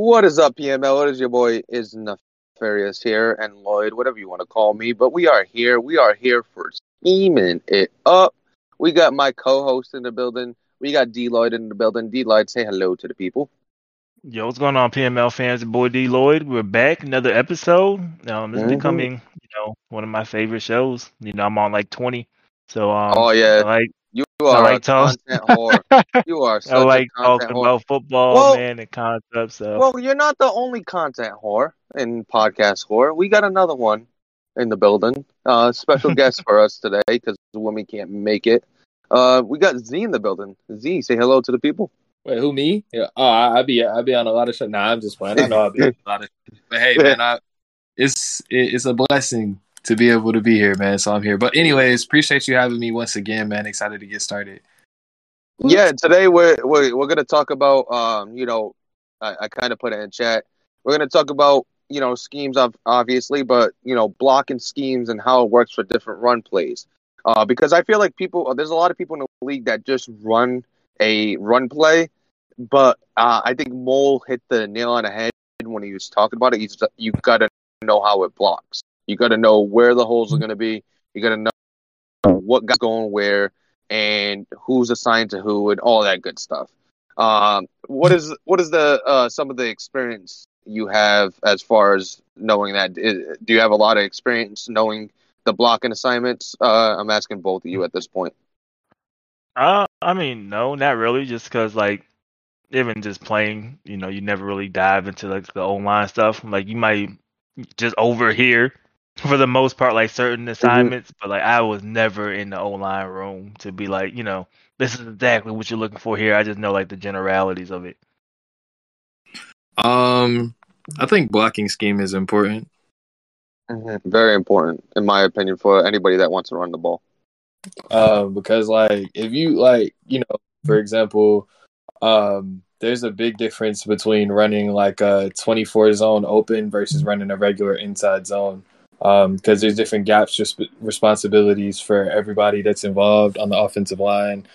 What is up, PML? It is your boy is Nefarious here, and Lloyd, whatever you want to call me. But we are here. We are here for scheming it up. We got my co-host in the building. We got D Lloyd in the building. D Lloyd, say hello to the people. Yo, what's going on, PML fans? Your boy D Lloyd. We're back, another episode. Um, it's Mhm. becoming, you know, one of my favorite shows. You know, I'm on like 20, so um, Oh, yeah. Like You are like a talk- content whore. You are such I like a content talking whore. about football, Well- man, and concepts. So Well, you're not the only content whore and podcast whore. We got another one in the building. Uh, special guest for us today because the woman can't make it. Uh, we got Z in the building. Z, say hello to the people. Wait, who me? Yeah. Oh, I, I be I be on a lot of shit. Nah, I'm just playing. I know I'll be on a lot of. Shit. But hey, man, I, it's it, it's a blessing to be able to be here, man. So I'm here. But anyways, appreciate you having me once again, man. Excited to get started. Yeah, today we're we're, we're gonna talk about um, you know, I, I kind of put it in chat. We're gonna talk about you know schemes, of obviously, but you know, blocking schemes and how it works for different run plays. Uh, because I feel like people, there's a lot of people in the league that just run a run play, but uh, I think Mole hit the nail on the head when he was talking about it. He's you gotta know how it blocks. You gotta know where the holes are gonna be. You gotta know what guy's going where and who's assigned to who and all that good stuff. Um, what is what is the uh, some of the experience you have as far as knowing that? Do you have a lot of experience knowing the blocking assignments? Uh, I'm asking both of you at this point. Uh, I mean, no, not really. Just because, like, even just playing, you know, you never really dive into like the online stuff. Like, you might just overhear for the most part, like certain assignments, but like I was never in the online room to be like, you know, this is exactly what you're looking for here. I just know like the generalities of it. Um, I think blocking scheme is important. Very important, in my opinion, for anybody that wants to run the ball. Um, because like if you like, you know, for example, um, there's a big difference between running like a 24 zone open versus running a regular inside zone. Um, because there's different gaps, just responsibilities for everybody that's involved on the offensive line,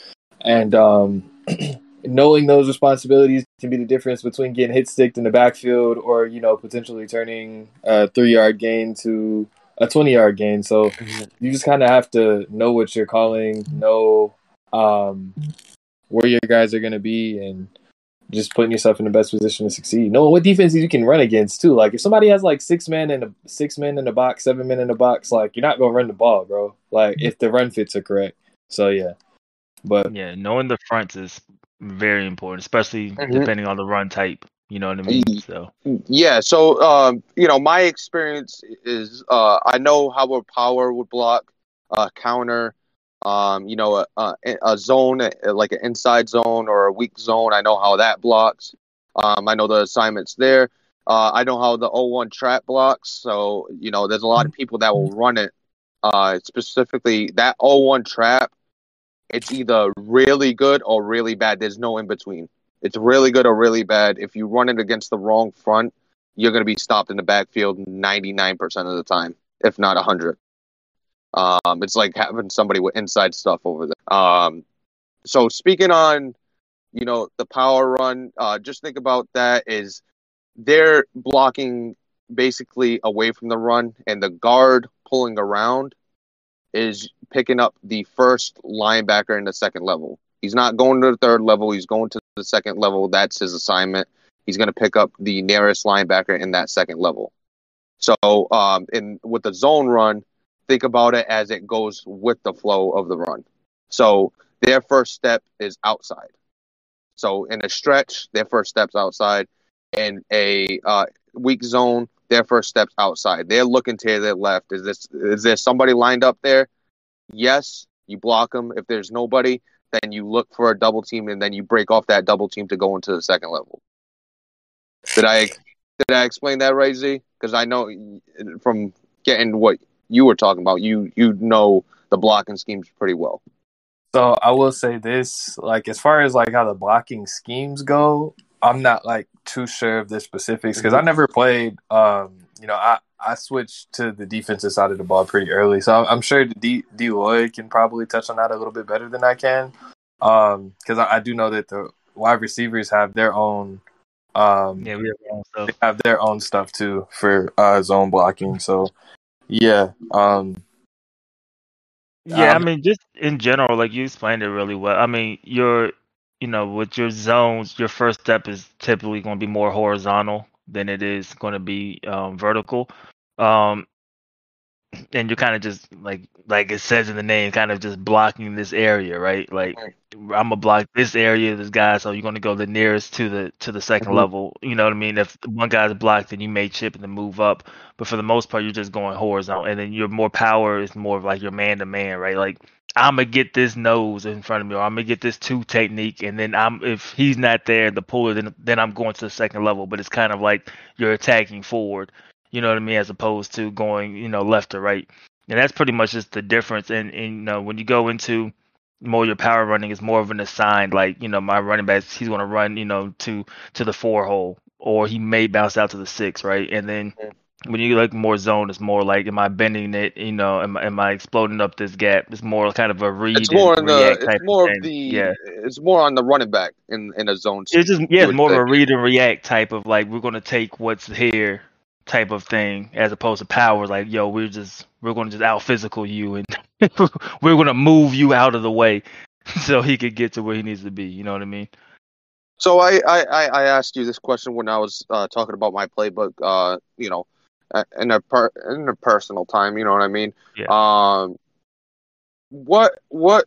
and um, knowing those responsibilities can be the difference between getting hit sticked in the backfield or you know potentially turning a three yard gain to a 20 yard gain. So you just kind of have to know what you're calling, know um, where your guys are going to be, and just putting yourself in the best position to succeed. Knowing what defenses you can run against too. Like if somebody has like six men in the six men in the box, seven men in the box, like you're not going to run the ball, bro. Like if the run fits are correct. So yeah, but Yeah, knowing the fronts is very important, especially Mhm. depending on the run type. You know what I mean? So Yeah, so um, you know, my experience is uh, I know how a power would block, uh, counter, um, you know, a, a, a zone uh, like an inside zone or a weak zone. I know how that blocks. Um, I know the assignments there. Uh, I know how the 01 trap blocks. So you know, there's a lot of people that will run it. Uh, specifically that 01 trap. It's either really good or really bad. There's no in between. It's really good or really bad. If you run it against the wrong front, you're going to be stopped in the backfield 99% of the time, if not 100. Um, it's like having somebody with inside stuff over there. Um, so speaking on, you know, the power run, uh, just think about that is they're blocking basically away from the run and the guard pulling around is picking up the first linebacker in the second level. He's not going to the third level. He's going to the second level. That's his assignment. He's going to pick up the nearest linebacker in that second level. So, um, in with the zone run, think about it as it goes with the flow of the run. So their first step is outside. So in a stretch, their first steps outside. In a uh, weak zone, their first steps outside. They're looking to their left. Is this is there somebody lined up there? Yes, you block them. If there's nobody, then you look for a double team and then you break off that double team to go into the second level. Did I did I explain that right, Z? Because I know from getting what you were talking about, you you know the blocking schemes pretty well. So I will say this, like as far as like how the blocking schemes go, I'm not like too sure of the specifics because I never played. Um, you know, I I switched to the defensive side of the ball pretty early, so I'm, I'm sure D D Lloyd can probably touch on that a little bit better than I can, because I, I do know that the wide receivers have their own Um, Yeah, we have our own stuff. they have their own stuff too for uh, zone blocking. So yeah, um, Yeah, I Um, mean, just in general, like you explained it really well. I mean, your, you know, with your zones, your first step is typically going to be more horizontal than it is going to be um, vertical. Um, and you're kind of just like, like it says in the name, kind of just blocking this area, right? Like. I'm gonna block this area, this guy, so you're gonna go the nearest to the to the 2nd Mhm. level. You know what I mean? If one guy's blocked, then you may chip and then move up. But for the most part, you're just going horizontal, and then your more power is more of like your man to man, right? Like I'm gonna get this nose in front of me, or I'm gonna get this two technique, and then I'm if he's not there, the puller, then then I'm going to the second level. But it's kind of like you're attacking forward, you know what I mean, as opposed to going, you know, left or right. And that's pretty much just the difference. And, and you know, when you go into more your power running is more of an assigned, like you know, my running back, he's going to run, you know, to to the four hole, or he may bounce out to the six, right? And then Mhm. when you like more zone, it's more like, am I bending it? You know, am, I- am I exploding up this gap? It's more kind of a read. It's more and the. react It's more thing. of the. yeah. It's more on the running back in in a zone. It's just yeah, it's more of a read and react type of like we're gonna take what's here type of thing as opposed to power like yo we're just we're gonna just out physical you and we're gonna move you out of the way so he could get to where he needs to be. You know what I mean? So I, I, I asked you this question when I was uh, talking about my playbook. Uh, you know, in a per, in a personal time. You know what I mean? Yeah. Um, what what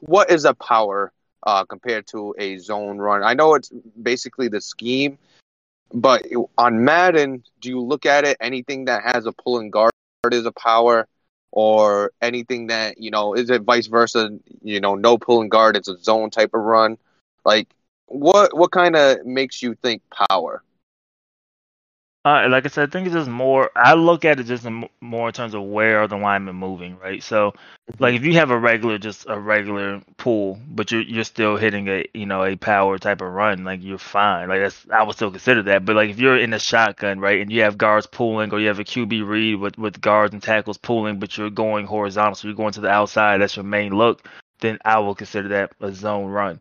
what is a power uh, compared to a zone run? I know it's basically the scheme, but on Madden, do you look at it? Anything that has a pull and guard is a power, or anything that you know is it vice versa? You know, no pull and guard, it's a zone type of run. Like what what kind of makes you think power? Uh, like I said, I think it's just more. I look at it just in, more in terms of where are the linemen moving, right? So, like if you have a regular, just a regular pull, but you're you're still hitting a you know a power type of run, like you're fine. Like that's I would still consider that. But like if you're in a shotgun, right, and you have guards pulling, or you have a QB read with with guards and tackles pulling, but you're going horizontal, so you're going to the outside. That's your main look. Then I will consider that a zone run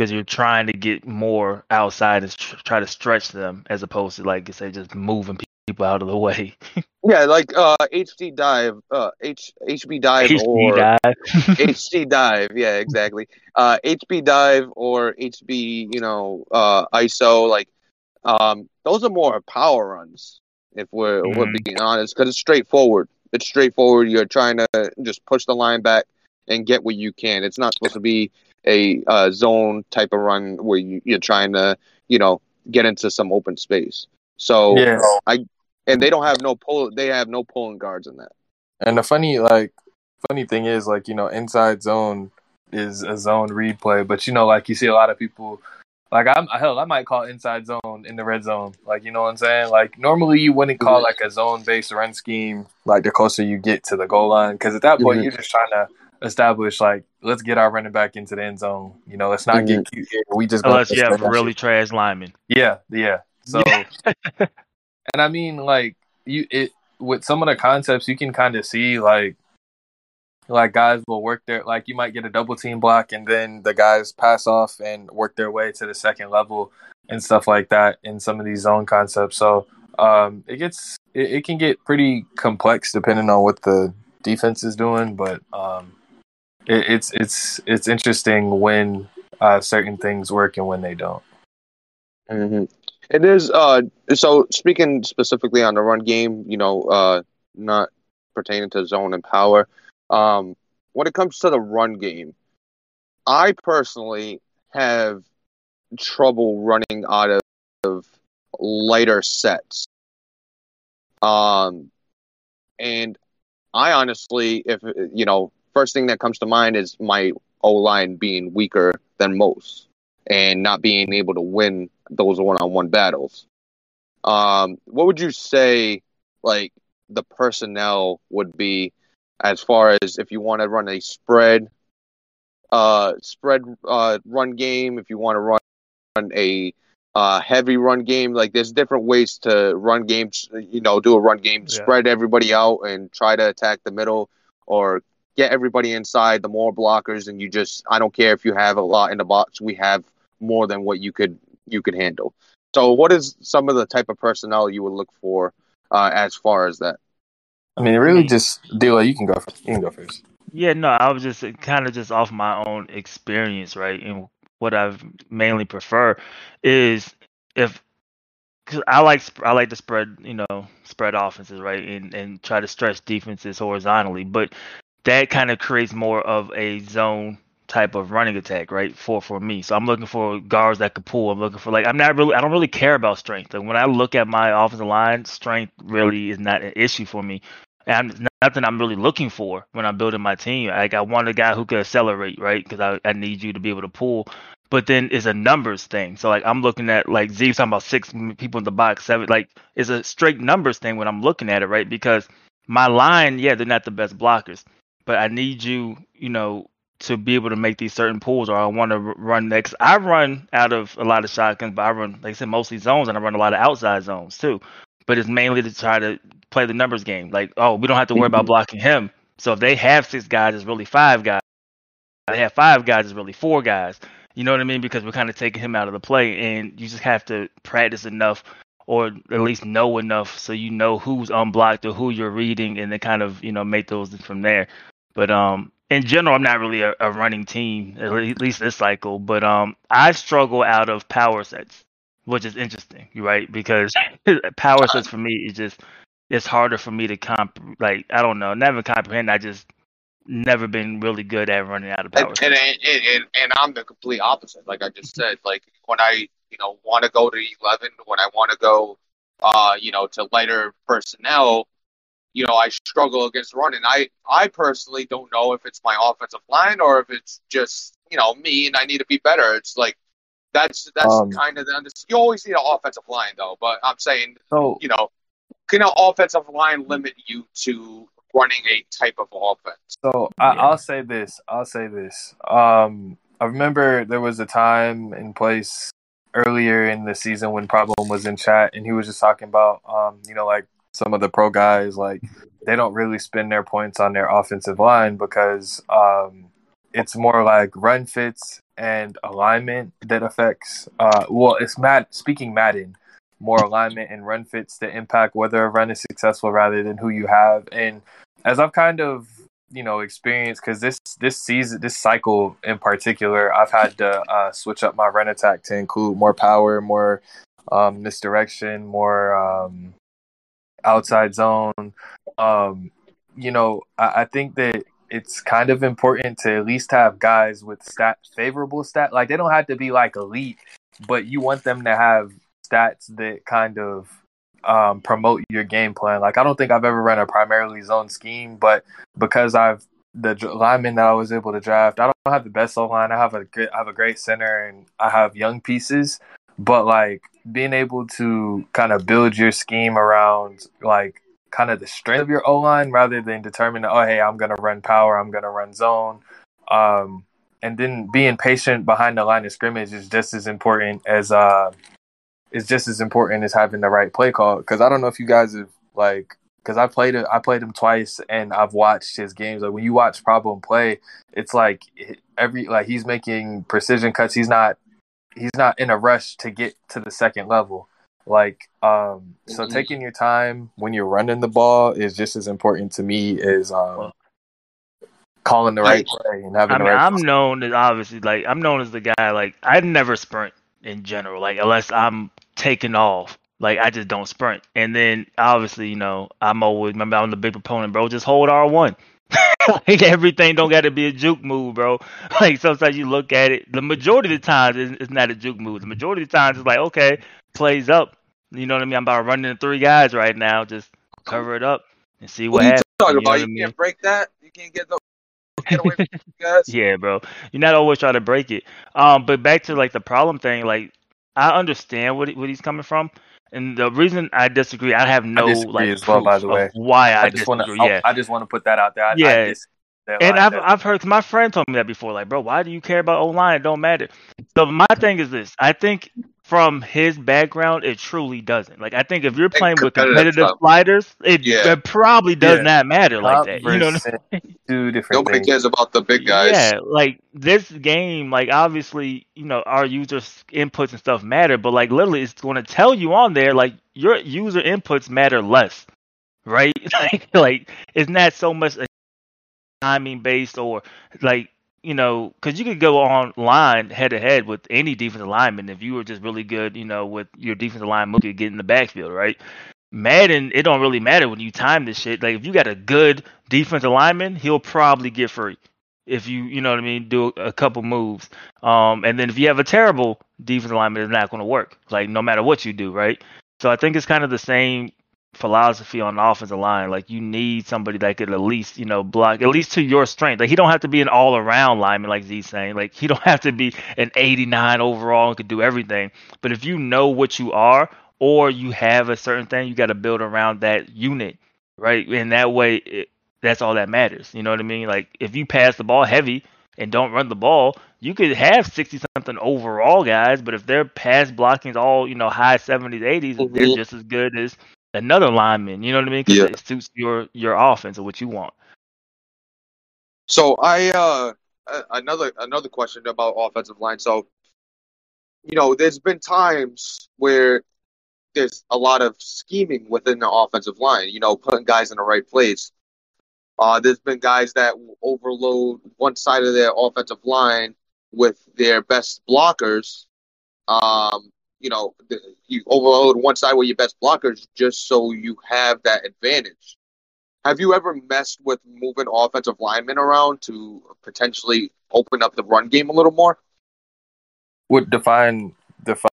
because you're trying to get more outside and tr- try to stretch them as opposed to like I say just moving pe- people out of the way. Yeah, like uh, HD dive, uh, H HB dive HB or dive. HC dive. Yeah, exactly. Uh, HB dive or HB, you know, uh, ISO. Like, um, those are more power runs. If we're we're Mhm. being honest, because it's straightforward. It's straightforward. You're trying to just push the line back and get what you can. It's not supposed to be a uh, zone type of run where you, you're trying to, you know, get into some open space. So Yeah. I and they don't have no pull. They have no pulling guards in that. And the funny like funny thing is like, you know, inside zone is a zone read play, but you know, like you see a lot of people like I'm hell, I might call inside zone in the red zone. Like you know what I'm saying? Like normally you wouldn't call like a zone based run scheme like the closer you get to the goal line because at that point Mhm. you're just trying to establish like let's get our running back into the end zone. You know, let's not get cute here. We just gonna Unless you have spread really shit. trash linemen. Yeah, yeah. So, and I mean, like you, it with some of the concepts, you can kind of see like, like guys will work their like you might get a double team block, and then the guys pass off and work their way to the second level and stuff like that in some of these zone concepts. So, um, it gets it, it can get pretty complex depending on what the defense is doing, but um, it, it's it's it's interesting when uh, certain things work and when they don't. hmm It is. Uh, so speaking specifically on the run game, you know, uh, not pertaining to zone and power. Um, when it comes to the run game, I personally have trouble running out of, of lighter sets. Um, and I honestly, if you know, first thing that comes to mind is my O line being weaker than most and not being able to win those one-on-one battles. Um, what would you say, like the personnel would be, as far as if you want to run a spread, uh, spread uh, run game, if you want to run, run a uh, heavy run game, like there's different ways to run games. You know, do a run game, Yeah. spread everybody out and try to attack the middle, or get everybody inside. The more blockers, and you just, I don't care if you have a lot in the box. We have more than what you could you could handle. So, what is some of the type of personnel you would look for uh, as far as that? I mean, really, just Dila. You can go. First. You can go first. Yeah, no, I was just kind of just off my own experience, right? And what I've mainly prefer is if because I like I like to spread you know spread offenses right and and try to stretch defenses horizontally, but that kind of creates more of a zone type of running attack, right? For for me, so I'm looking for guards that could pull. I'm looking for like I'm not really I don't really care about strength. Like when I look at my offensive line, strength really is not an issue for me. And nothing I'm really looking for when I'm building my team. Like I want a guy who can accelerate, right? Because I, I need you to be able to pull. But then it's a numbers thing. So like I'm looking at like Zeke's talking about six people in the box, seven. Like it's a straight numbers thing when I'm looking at it, right? Because my line, yeah, they're not the best blockers, but I need you, you know, to be able to make these certain pulls, or I want to run next. I run out of a lot of shotguns, but I run, like I said, mostly zones, and I run a lot of outside zones too. But it's mainly to try to play the numbers game. Like, oh, we don't have to worry about mm-hmm. blocking him. So if they have six guys, it's really five guys. They have five guys, it's really four guys. You know what I mean? Because we're kind of taking him out of the play, and you just have to practice enough, or at least know enough, so you know who's unblocked or who you're reading, and then kind of you know make those from there. But um, in general, I'm not really a, a running team, at least this cycle. But um, I struggle out of power sets, which is interesting, right? Because power sets for me is just it's harder for me to comp. Like I don't know, never comprehend. I just never been really good at running out of power. And and, and, and, and I'm the complete opposite. Like I just said, like when I you know want to go to eleven, when I want to go, uh, you know, to lighter personnel, you know, I struggle against running. I I personally don't know if it's my offensive line or if it's just you know me and I need to be better. It's like that's that's um, kind of the you always need an offensive line though. But I'm saying, so, you know, can an offensive line limit you to running a type of offense? So I, yeah. I'll say this. I'll say this. Um, I remember there was a time and place earlier in the season when Problem was in chat, and he was just talking about, um, you know, like some of the pro guys, like they don't really spend their points on their offensive line because um, it's more like run fits and alignment that affects. Uh, well, it's Mad. Speaking Madden, more alignment and run fits that impact whether a run is successful rather than who you have. And as I've kind of you know experience because this this season, this cycle in particular, I've had to uh, switch up my run attack to include more power, more um, misdirection, more um, outside zone. Um, you know, I, I think that it's kind of important to at least have guys with stat favorable stat. Like they don't have to be like elite, but you want them to have stats that kind of um, promote your game plan. Like I don't think I've ever run a primarily zone scheme, but because I've the lineman that I was able to draft, I don't have the best O line. I have a good, I have a great center, and I have young pieces. But like being able to kind of build your scheme around like kind of the strength of your O line rather than determine, oh hey, I'm gonna run power, I'm gonna run zone. Um, and then being patient behind the line of scrimmage is just as important as uh is just as important as having the right play call. Because I don't know if you guys have like because I played I played him twice, and I've watched his games. Like when you watch Problem play, it's like every like he's making precision cuts. He's not he's not in a rush to get to the second level. Like um, so, mm-hmm. taking your time when you're running the ball is just as important to me as um, calling the right play and having I mean, the right. I'm known as obviously like I'm known as the guy like I never sprint in general. Like unless I'm taking off. Like I just don't sprint. And then obviously, you know, I'm always remember I'm the big proponent, bro. Just hold R one. like everything don't got to be a juke move, bro. Like sometimes you look at it. The majority of the times it's, not a juke move. The majority of the times it's like okay, plays up. You know what I mean? I'm about running three guys right now. Just cover it up and see what, what happens. Talking you, about? you can't break that. You can't get the yeah, bro. You're not always trying to break it. Um, but back to like the problem thing, like I understand what what he's coming from, and the reason I disagree, I have no I like as well. By the way, why I, I just want to, yeah. I just want to put that out there. I, yeah. and I've I've heard my friend told me that before. Like, bro, why do you care about O line? It don't matter. So my thing is this: I think from his background, it truly doesn't. Like I think if you're playing with competitive competitive stuff. sliders, it, Yeah. it probably does Yeah. not matter like that. You know what I versus two different Nobody things. cares about the big guys. Yeah, like this game, like obviously, you know, our user inputs and stuff matter, but like literally, it's going to tell you on there, like your user inputs matter less, right? like, like it's not so much a timing based or like you know, because you could go online head to head with any defensive lineman if you were just really good, you know, with your defensive line move, you get in the backfield, right? Madden, it don't really matter when you time this shit. Like if you got a good defensive lineman, he'll probably get free. If you, you know what I mean, do a couple moves. Um, and then if you have a terrible defensive lineman, it's not going to work. Like no matter what you do, right? So I think it's kind of the same philosophy on the offensive line. Like you need somebody that could at least, you know, block at least to your strength. Like he don't have to be an all around lineman like Z's saying. Like he don't have to be an 89 overall and could do everything. But if you know what you are or you have a certain thing, you got to build around that unit, right? And that way, it, that's all that matters. You know what I mean? Like if you pass the ball heavy and don't run the ball, you could have 60 something overall guys, but if their pass blocking is all, you know, high 70s, 80s, they're Mhm. just as good as another lineman. You know what I mean? Because Yeah. it suits your your offense or what you want. So I uh uh, another another question about offensive line. So you know, there's been times where there's a lot of scheming within the offensive line. You know, putting guys in the right place. Uh, there's been guys that overload one side of their offensive line with their best blockers. Um, you know, you overload one side with your best blockers just so you have that advantage. Have you ever messed with moving offensive linemen around to potentially open up the run game a little more? Would define define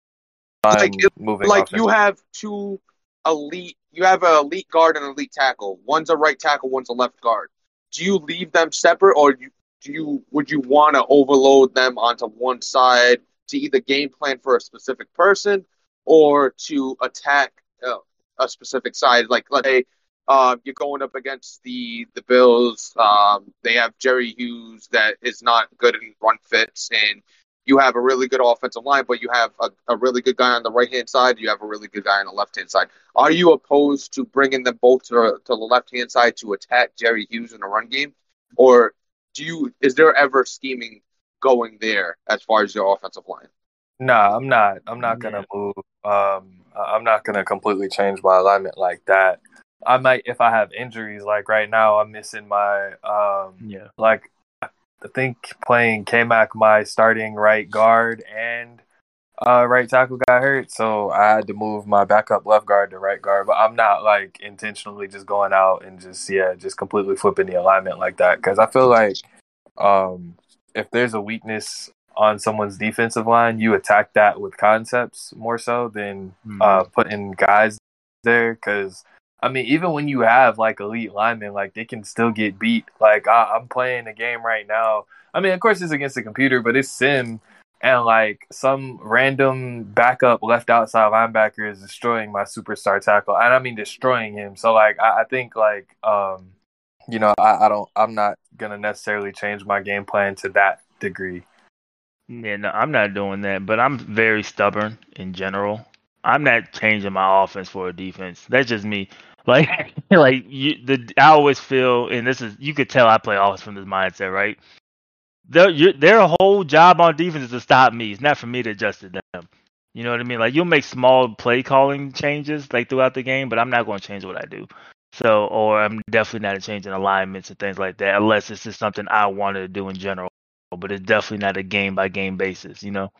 Like, it- moving like you have two elite you have an elite guard and an elite tackle one's a right tackle one's a left guard do you leave them separate or you, do you would you want to overload them onto one side to either game plan for a specific person or to attack uh, a specific side like let's say uh, you're going up against the the bills um, they have jerry hughes that is not good in run fits and you have a really good offensive line, but you have a, a really good guy on the right hand side. You have a really good guy on the left hand side. Are you opposed to bringing them both to, to the left hand side to attack Jerry Hughes in the run game, or do you? Is there ever scheming going there as far as your offensive line? Nah, I'm not. I'm not gonna move. Um, I- I'm not gonna completely change my alignment like that. I might if I have injuries. Like right now, I'm missing my um, Yeah. like I think playing K Mac my starting right guard and uh, right tackle got hurt, so I had to move my backup left guard to right guard. But I'm not like intentionally just going out and just yeah, just completely flipping the alignment like that because I feel like um, if there's a weakness on someone's defensive line, you attack that with concepts more so than Mhm. uh, putting guys there because I mean, even when you have like elite linemen, like they can still get beat. Like I, I'm playing a game right now. I mean, of course it's against the computer, but it's sim, and like some random backup left outside linebacker is destroying my superstar tackle, and I mean destroying him. So like I, I think like um, you know, I, I don't, I'm not gonna necessarily change my game plan to that degree. Yeah, no, I'm not doing that, but I'm very stubborn in general. I'm not changing my offense for a defense. That's just me. Like, like you, the I always feel, and this is you could tell I play offense from this mindset, right? Their their whole job on defense is to stop me. It's not for me to adjust to them. You know what I mean? Like you'll make small play calling changes like throughout the game, but I'm not going to change what I do. So, or I'm definitely not changing alignments and things like that, unless it's just something I wanted to do in general. But it's definitely not a game by game basis, you know.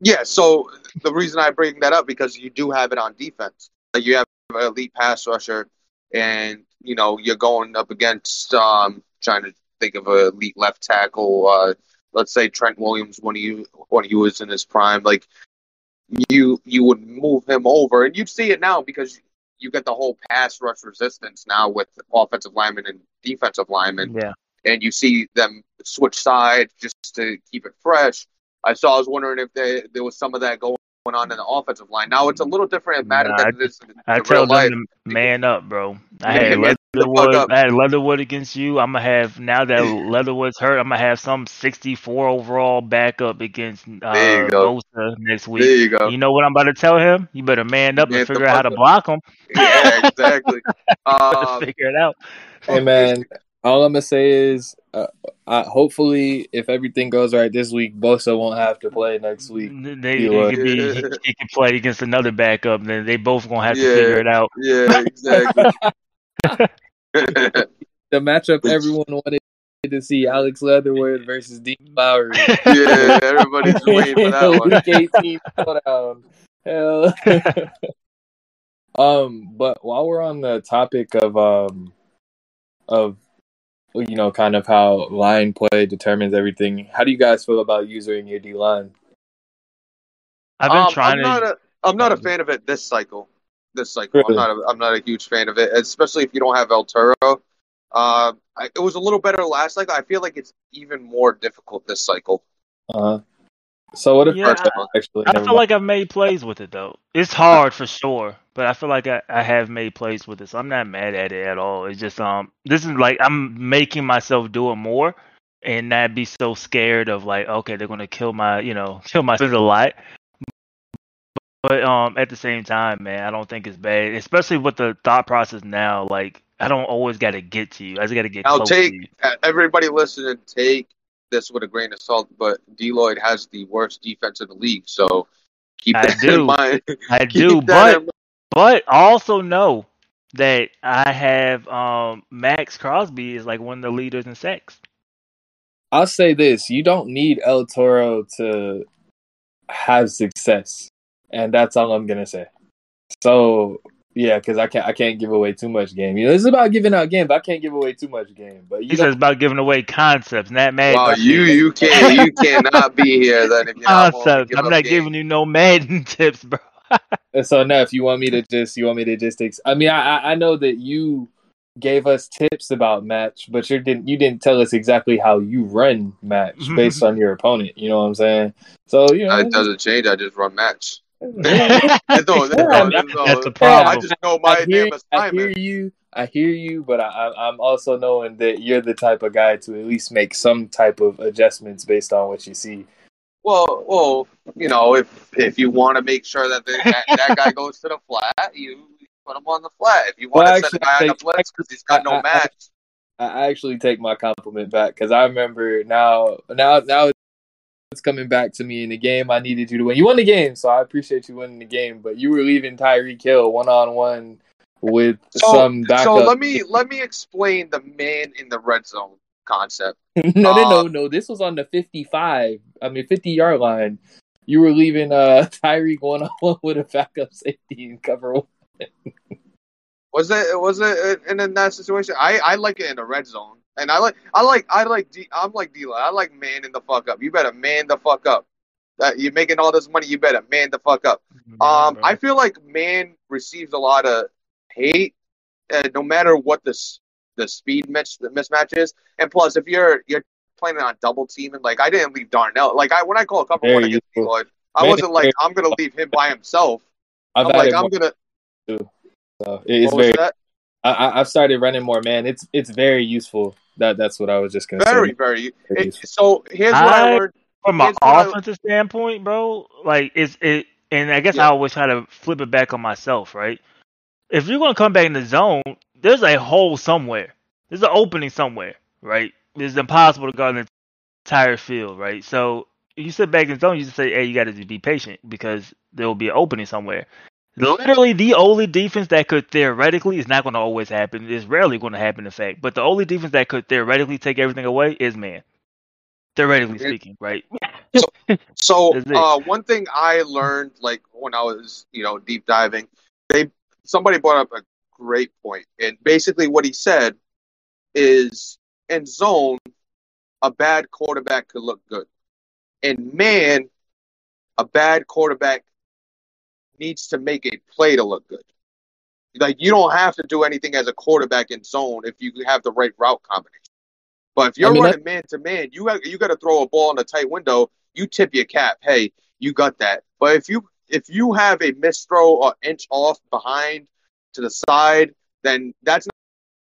Yeah. So the reason I bring that up because you do have it on defense. Like you have an elite pass rusher, and you know you're going up against um, trying to think of a elite left tackle. Uh, let's say Trent Williams when he when he was in his prime. Like you you would move him over, and you'd see it now because you get the whole pass rush resistance now with offensive linemen and defensive linemen Yeah. and you see them switch sides just to keep it fresh. I saw. I was wondering if they, there was some of that going on in the offensive line. Now it's a little different in Madden Nah, than it is in, I in tell them man up, bro. I Yeah, had man Leatherwood. I had Leatherwood against you. I'm gonna have now that Leatherwood's hurt. I'm gonna have some 64 overall backup against uh, There you go. Bosa next There week. you go. You know what I'm about to tell him? You better man up Man and figure out how to block him. Yeah, exactly. Um, figure it out. Hey man, all I'm gonna say is, uh, I, hopefully, if everything goes right this week, Bosa won't have to play next week. They, they could be, he, he can play against another backup. Then they both gonna have to figure it out. yeah, exactly. The matchup everyone wanted to see: Alex Leatherwood versus Dean Lowry. yeah, everybody's waiting for that one. Week 18 showdown. Hell. um, but while we're on the topic of um of you know kind of how line play determines everything, how do you guys feel about using your D line? I've been Um, trying I'm to. not a I'm not a fan of it this cycle. This cycle, I'm not a, I'm not a huge fan of it, especially if you don't have El Toro. Uh, I, it was a little better last cycle. I feel like it's even more difficult this cycle. Uh, so what if Yeah, actually? I never feel like I've made plays with it though. It's hard for sure, but I feel like I, I have made plays with it, so I'm not mad at it at all. It's just um, this is like I'm making myself do it more, and not be so scared of like, okay, they're gonna kill my, you know, kill my a lot. But um, at the same time, man, I don't think it's bad, especially with the thought process now. Like, I don't always got to get to you. I just got to get Now close take to you. uh, everybody listening, take this with a grain of salt. But D Lloyd has the worst defense in the league, so keep I that do. in mind. I Keep do, but. But also know that I have um Maxx Crosby is like one of the leaders in sacks. I'll say this: you don't need El Toro to have success, and that's all I'm gonna say. So yeah, because I can't I can't give away too much game. You know, it's about giving out game, but I can't give away too much game. But you He don't says about giving away concepts, not mad Wow, you you can't you cannot be here then if you're not willing to concepts. give I'm not game. giving you no Madden tips, bro. And so now, if you want me to just, you want me to just, ex- I mean, I I- I know that you gave us tips about match, but you didn't you didn't tell us exactly how you run match based on your opponent. You know what I'm saying? So you know, It doesn't change. I just run match. That's There's no- there's no- there's no- the I just know my I hear, damn I hear you. I hear you, but I, I- I'm also knowing that you're the type of guy to at least make some type of adjustments based on what you see. Well, well, you know, if if you want to make sure that the, that, that guy goes to the flat, you put him on the flat. If you want Well, to send actually, a guy on the think- blitz because he's got no I- I- match, I I actually take my compliment back because I remember now, now, now it's coming back to me in the game. I needed you to win. You won the game, so I appreciate you winning the game. But you were leaving Tyreek Hill one on one with So- some backup. so let me let me explain the man in the red zone concept. no, no, no, Uh, no. This was on the fifty-five. I mean, fifty-yard line. You were leaving uh Tyreek one on one with a backup safety and cover. one. Was it was it in, in that situation? I, I like it in the red zone, and I like I like I like D, I'm like D. I like man in the fuck up. You better man the fuck up. That you're making all this money, you better man the fuck up. Um, I feel like man receives a lot of hate, uh, no matter what the the speed mis- the mismatch is. And plus, if you're you're playing on double teaming, like I didn't leave Darnell. Like I when I call a cover Very one against useful. Lloyd, I Man, wasn't like I'm gonna leave him by himself. I've I'm like I'm gonna. so it's What was very. that? I, I- I've started running more. Man, it's it's very useful. That that's what I was just gonna Very say. very. Very so here's what I I- learned. from an Here's what I- offensive standpoint, bro, like it's it, and I guess Yeah. I always try to flip it back on myself, right? If you're gonna come back in the zone, there's a hole somewhere. There's an opening somewhere, right? It's impossible to guard the entire field, right? So you sit back in the zone, you just say, "Hey, you got to be patient because there will be an opening somewhere." Literally, the only defense that could theoretically is not going to always happen. It's rarely going to happen, in fact. But the only defense that could theoretically take everything away is man. Theoretically It- speaking, right? So That's it. uh, one thing I learned, like when I was, you know, deep diving, they somebody brought up a great point, and basically what he said is in zone, a bad quarterback could look good. and man, a bad quarterback needs to make a play to look good. Like you don't have to do anything as a quarterback in zone if you have the right route combination. But if you're I mean, running man to man, you got you got to throw a ball in a tight window. You tip your cap. Hey, you got that. But if you if you have a missed throw or inch off behind to the side, then that's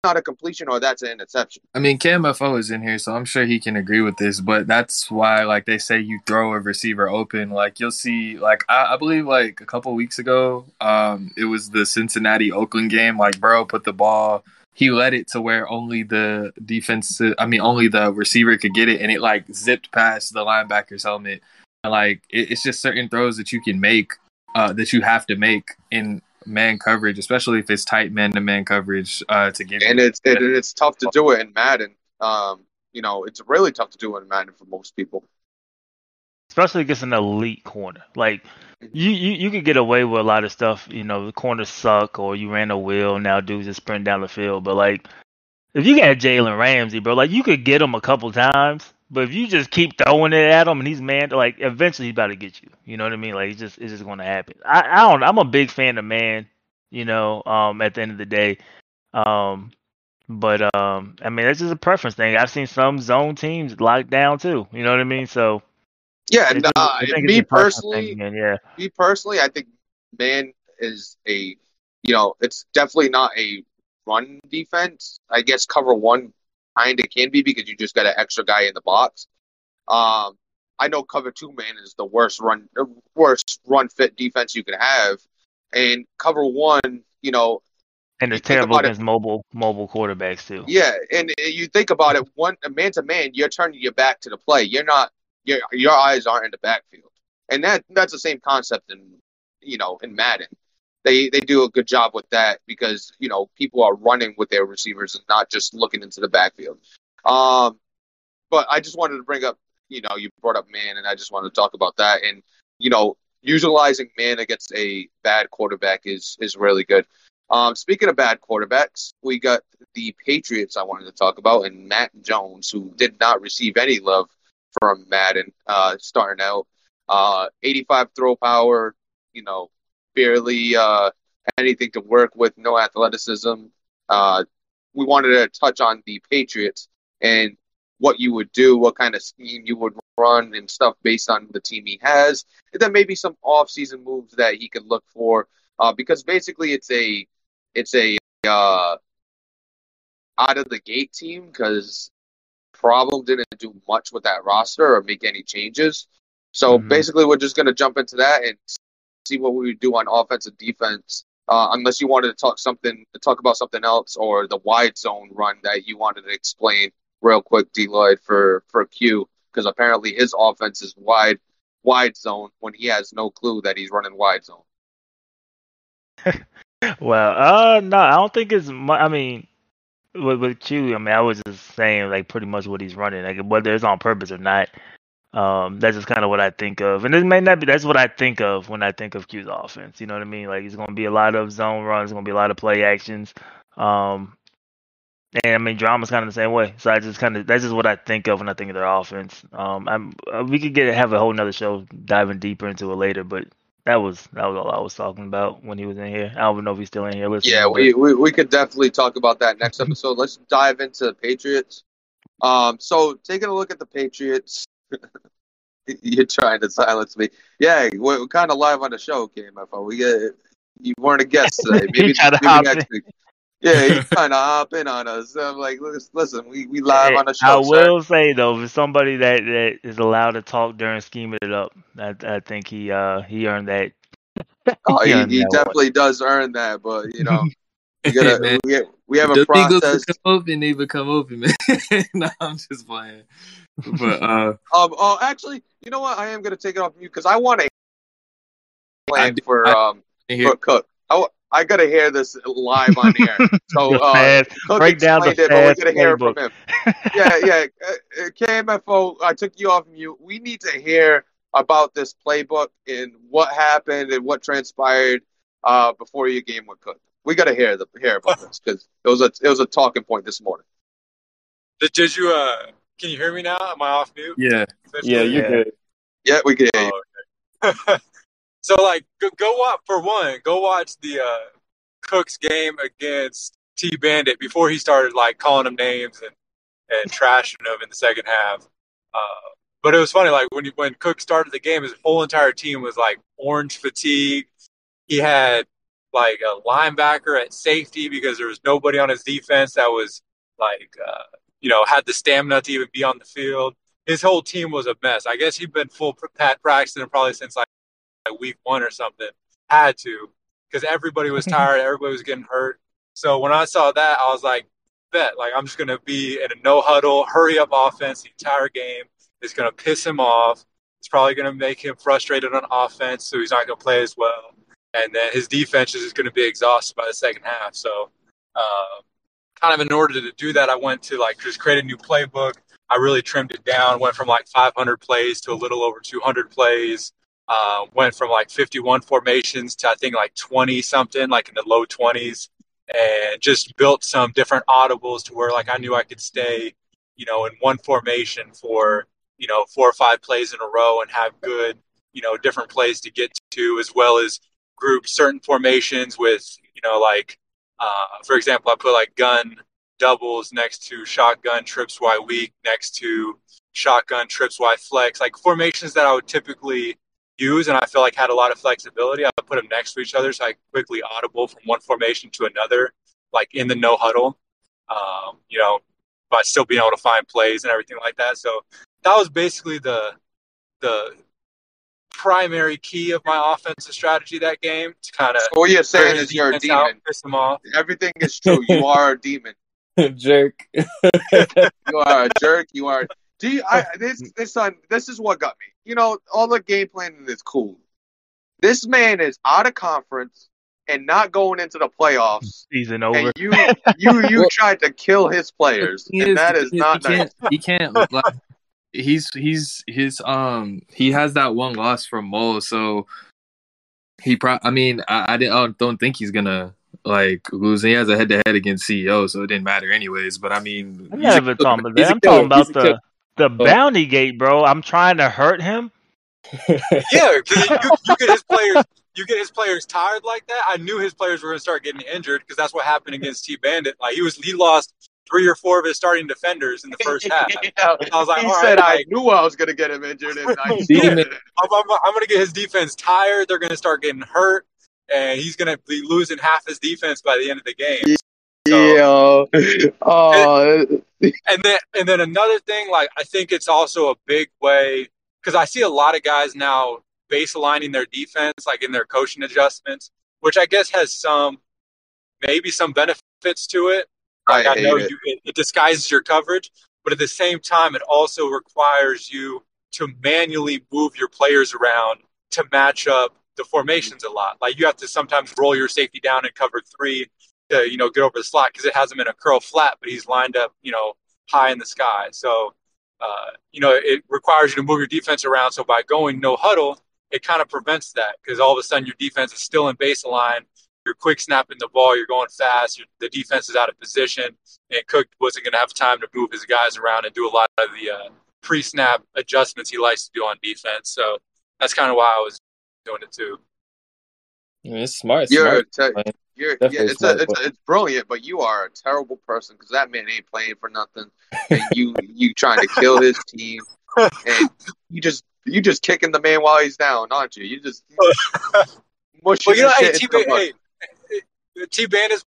not a completion or that's an interception. I mean, KMFO is in here, so I'm sure he can agree with this. But that's why, like they say, you throw a receiver open. Like you'll see, like I, I believe, like a couple weeks ago, um, it was the Cincinnati Oakland game. Like Burrow put the ball, he led it to where only the defense, I mean, only the receiver could get it, and it like zipped past the linebacker's helmet. And like it, it's just certain throws that you can make, uh, that you have to make in man coverage, especially if it's tight man to man coverage uh, to give. It and it's it, it's tough to do it in Madden. Um, you know, it's really tough to do it in Madden for most people, especially against an elite corner. Like you, you, you could get away with a lot of stuff. You know, the corners suck, or you ran a wheel. Now dudes just sprint down the field. But like, if you got Jalen Ramsey, bro, like you could get him a couple times. But if you just keep throwing it at him and he's man, like eventually he's about to get you. You know what I mean? Like it's just it's just going to happen. I, I don't. I'm a big fan of man. You know, um, at the end of the day, um, but um, I mean that's just a preference thing. I've seen some zone teams locked down too. You know what I mean? So yeah, and uh, me personally, thing, yeah, me personally, I think man is a you know it's definitely not a run defense. I guess cover one kind of can be because you just got an extra guy in the box. Um, I know cover two man is the worst run, worst run fit defense you can have, and cover one, you know, and it's terrible against it, mobile mobile quarterbacks too. Yeah, and you think about it, one man to man, you're turning your back to the play. You're not your your eyes aren't in the backfield, and that that's the same concept in you know in Madden. They they do a good job with that because you know people are running with their receivers and not just looking into the backfield. Um, but I just wanted to bring up, you know, you brought up man, and I just wanted to talk about that. And you know, utilizing man against a bad quarterback is is really good. Um, speaking of bad quarterbacks, we got the Patriots I wanted to talk about, and Mac Jones, who did not receive any love from Madden uh, starting out. Uh, 85 throw power, you know, barely uh, anything to work with, no athleticism. Uh, we wanted to touch on the Patriots and what you would do, what kind of scheme you would run, and stuff based on the team he has, and then maybe some off-season moves that he could look for. Uh, because basically, it's a it's a uh, out of the gate team because problem didn't do much with that roster or make any changes. So mm-hmm. basically, we're just going to jump into that and see what we would do on offense and defense. Uh, unless you wanted to talk something, to talk about something else, or the wide zone run that you wanted to explain real quick, D Lloyd for for Q, because apparently his offense is wide wide zone when he has no clue that he's running wide zone. well, uh, no, I don't think it's. I mean, with, with Q, I mean, I was just saying like pretty much what he's running, like whether it's on purpose or not. Um, that's just kind of what I think of, and it may not be. That's what I think of when I think of Q's offense. You know what I mean? Like it's going to be a lot of zone runs, going to be a lot of play actions. Um, and I mean, drama's kind of the same way. So I just kind of that's just what I think of when I think of their offense. Um, I'm uh, we could get have a whole nother show diving deeper into it later, but that was that was all I was talking about when he was in here. I don't even know if he's still in here listening. Yeah, we, we, we could definitely talk about that next episode. Let's dive into the Patriots. Um, so taking a look at the Patriots, you're trying to silence me. Yeah, we're, we're kind of live on the show, KMFO. We get you weren't a guest today. Maybe, maybe next week. Yeah, he's trying to hop in on us. I'm like, listen, we, we live hey, on the show. I will sir. say though, for somebody that, that is allowed to talk during scheming it up, I, I think he uh he earned that. oh, he, he, he definitely one. does earn that, but you know, we gotta we, we have a process. Come open, they become open, man. no, I'm just playing. But uh, um, oh, actually, you know what? I am gonna take it off of you because I want to plan for um for Cook. I, I gotta hear this live on air. So uh, Cook break down the it, but we're gonna hear from him. yeah, yeah. Uh, uh KMFO, I took you off mute. We need to hear about this playbook and what happened and what transpired uh, before your game with Cook. We gotta hear the hear about this because it was a it was a talking point this morning. Did you uh? Can you hear me now? Am I off mute? Yeah. Yeah, you're good. Yeah, we can hear you. Oh, okay. So like, go, go watch for one. Go watch the uh, Cook's game against T Bandit before he started like calling him names and and trashing him in the second half. Uh, but it was funny, like when when Cook started the game, his whole entire team was like orange fatigue. He had like a linebacker at safety because there was nobody on his defense that was like uh, you know had the stamina to even be on the field. His whole team was a mess. I guess he'd been full pat practicing probably since like, like week one or something. Had to because everybody was tired, everybody was getting hurt. So when I saw that, I was like, bet like I'm just gonna be in a no huddle, hurry up offense the entire game. It's gonna piss him off. It's probably gonna make him frustrated on offense, so he's not gonna play as well. And then his defense is just gonna be exhausted by the second half. So, uh, kind of in order to do that, I went to like just create a new playbook. I really trimmed it down. Went from like 500 plays to a little over 200 plays. Uh, went from like 51 formations to I think like 20 something, like in the low 20s and just built some different audibles to where like I knew I could stay, you know, in one formation for, you know, four or five plays in a row and have good, you know, different plays to get to as well as group certain formations with, you know, like uh, for example, I put like gun doubles next to shotgun trips Y weak next to shotgun trips Y flex, like formations that I would typically use, and I feel like had a lot of flexibility. I put them next to each other, so I quickly audible from one formation to another, like in the no huddle. Um, you know, but still being able to find plays and everything like that. So that was basically the the primary key of my offensive strategy that game to kind of. So what you're saying is you're a demon. Out, piss them off. Everything is true. You are a demon. jerk. you are a jerk. You are. Do you, I, this this son, this is what got me. You know, all the game planning is cool. This man is out of conference and not going into the playoffs. Season over. And you you you tried to kill his players, He and is- that is he- not he nice. can't, he can't like he's he's his um he has that one loss from Mo, so he pro I mean I, I didn't I don't- don't think he's gonna like lose. He has a head to head against CEO, so it didn't matter anyways. But I mean, I'm he's not even talking about that. a I'm killer. talking about the killer. the bounty gate, bro. I'm trying to hurt him. Yeah, because you, you get his players, you get his players tired like that. I knew his players were going to start getting injured because that's what happened against T Bandit. Like he was, he lost three or four of his starting defenders in the first half. Yeah. I was like, he all said, right, "I like, knew I was going to get him injured." And I Demon. did. I'm, I'm, I'm going to get his defense tired. They're going to start getting hurt, and he's going to be losing half his defense by the end of the game. So- Yeah. Oh, and then and then another thing like i think it's also a big way because i see a lot of guys now base aligning their defense like in their coaching adjustments which i guess has some maybe some benefits to it like I i, know it. you it, it disguises your coverage but at the same time it also requires you to manually move your players around to match up the formations a lot like you have to sometimes roll your safety down and cover three to you know get over the slot because it has him in a curl flat, but he's lined up you know high in the sky. So uh, you know it requires you to move your defense around. So by going no huddle, it kind of prevents that because all of a sudden your defense is still in baseline. You're quick snapping the ball. You're going fast. You're, the defense is out of position, and Cook wasn't going to have time to move his guys around and do a lot of the uh, pre-snap adjustments he likes to do on defense. So that's kind of why I was doing it too. I mean, it's smart. It's You're, smart. te- you're, Definitely yeah, it's, a, it's, play. it's brilliant, but you are a terrible person because that man ain't playing for nothing, and you you trying to kill his team, and you just you just kicking the man while he's down, aren't you? You just mushing Well, you know, hey, shit T into the mud. hey, T Bandit,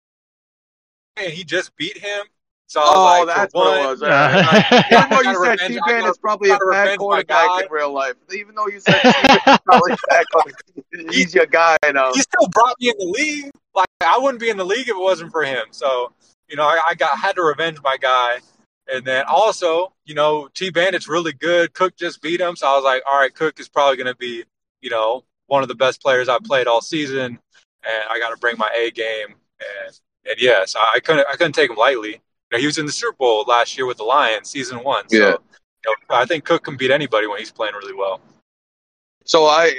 and he just beat him. So Oh, like, that's what one, it was. all right. Uh, Even though you said revenge- T I is probably a bad revenge my quarterback guy. in real life, even though you said T probably a bad he's your guy now. he still brought me in the league. Like I wouldn't be in the league if it wasn't for him. So you know, I, I got had to revenge my guy. And then also, you know, T Bandit's really good. Cook just beat him, so I was like, all right, Cook is probably going to be, you know, one of the best players I've played all season, and I got to bring my A game. And and yes, I, I couldn't I couldn't take him lightly. You know, he was in the Super Bowl last year with the Lions, season one. So Yeah. you know, I think Cook can beat anybody when he's playing really well. So I,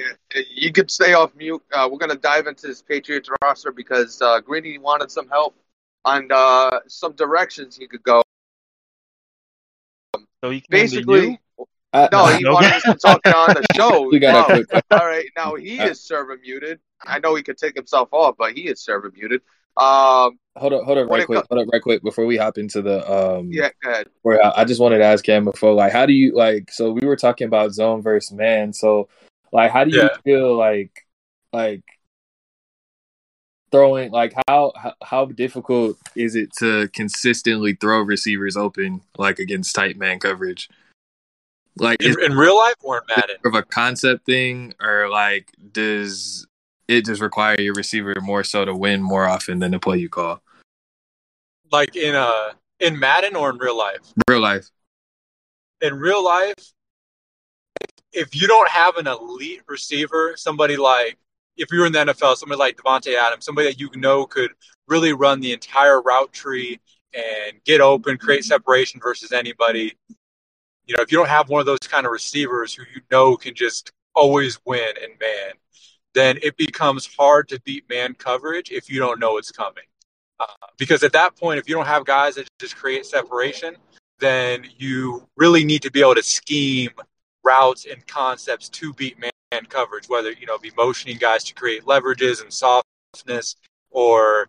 you could stay off mute. Uh, we're gonna dive into this Patriots roster because uh, Greeny wanted some help on uh, some directions he could go. so he can Basically, I, no, he Okay. wanted us to talk on the show. We got No. a quick. All right, now he is server muted. I know he could take himself off, but he is server muted. Um, Hold up, hold up, right quick. co- Hold up, right quick before we hop into the um. yeah, go ahead. Where I, I just wanted to ask him before, like, how do you like? So we were talking about zone versus man. So, like, how do you Yeah. feel like, like, throwing like how how, how difficult is it to consistently throw receivers open like against tight man coverage? Like is In, in real life or in Madden? of a concept thing or like does it just require your receiver more so to win more often than the play you call? Like in uh in Madden or in real life? Real life. in real life, if you don't have an elite receiver, somebody like if you're in the NFL, somebody like Davante Adams, somebody that you know could really run the entire route tree and get open, create separation versus anybody. You know, if you don't have one of those kind of receivers who you know can just always win in man, then it becomes hard to beat man coverage if you don't know it's coming. Uh, because at that point, if you don't have guys that just create separation, then you really need to be able to scheme routes and concepts to beat man coverage, whether you know be motioning guys to create leverages and softness, or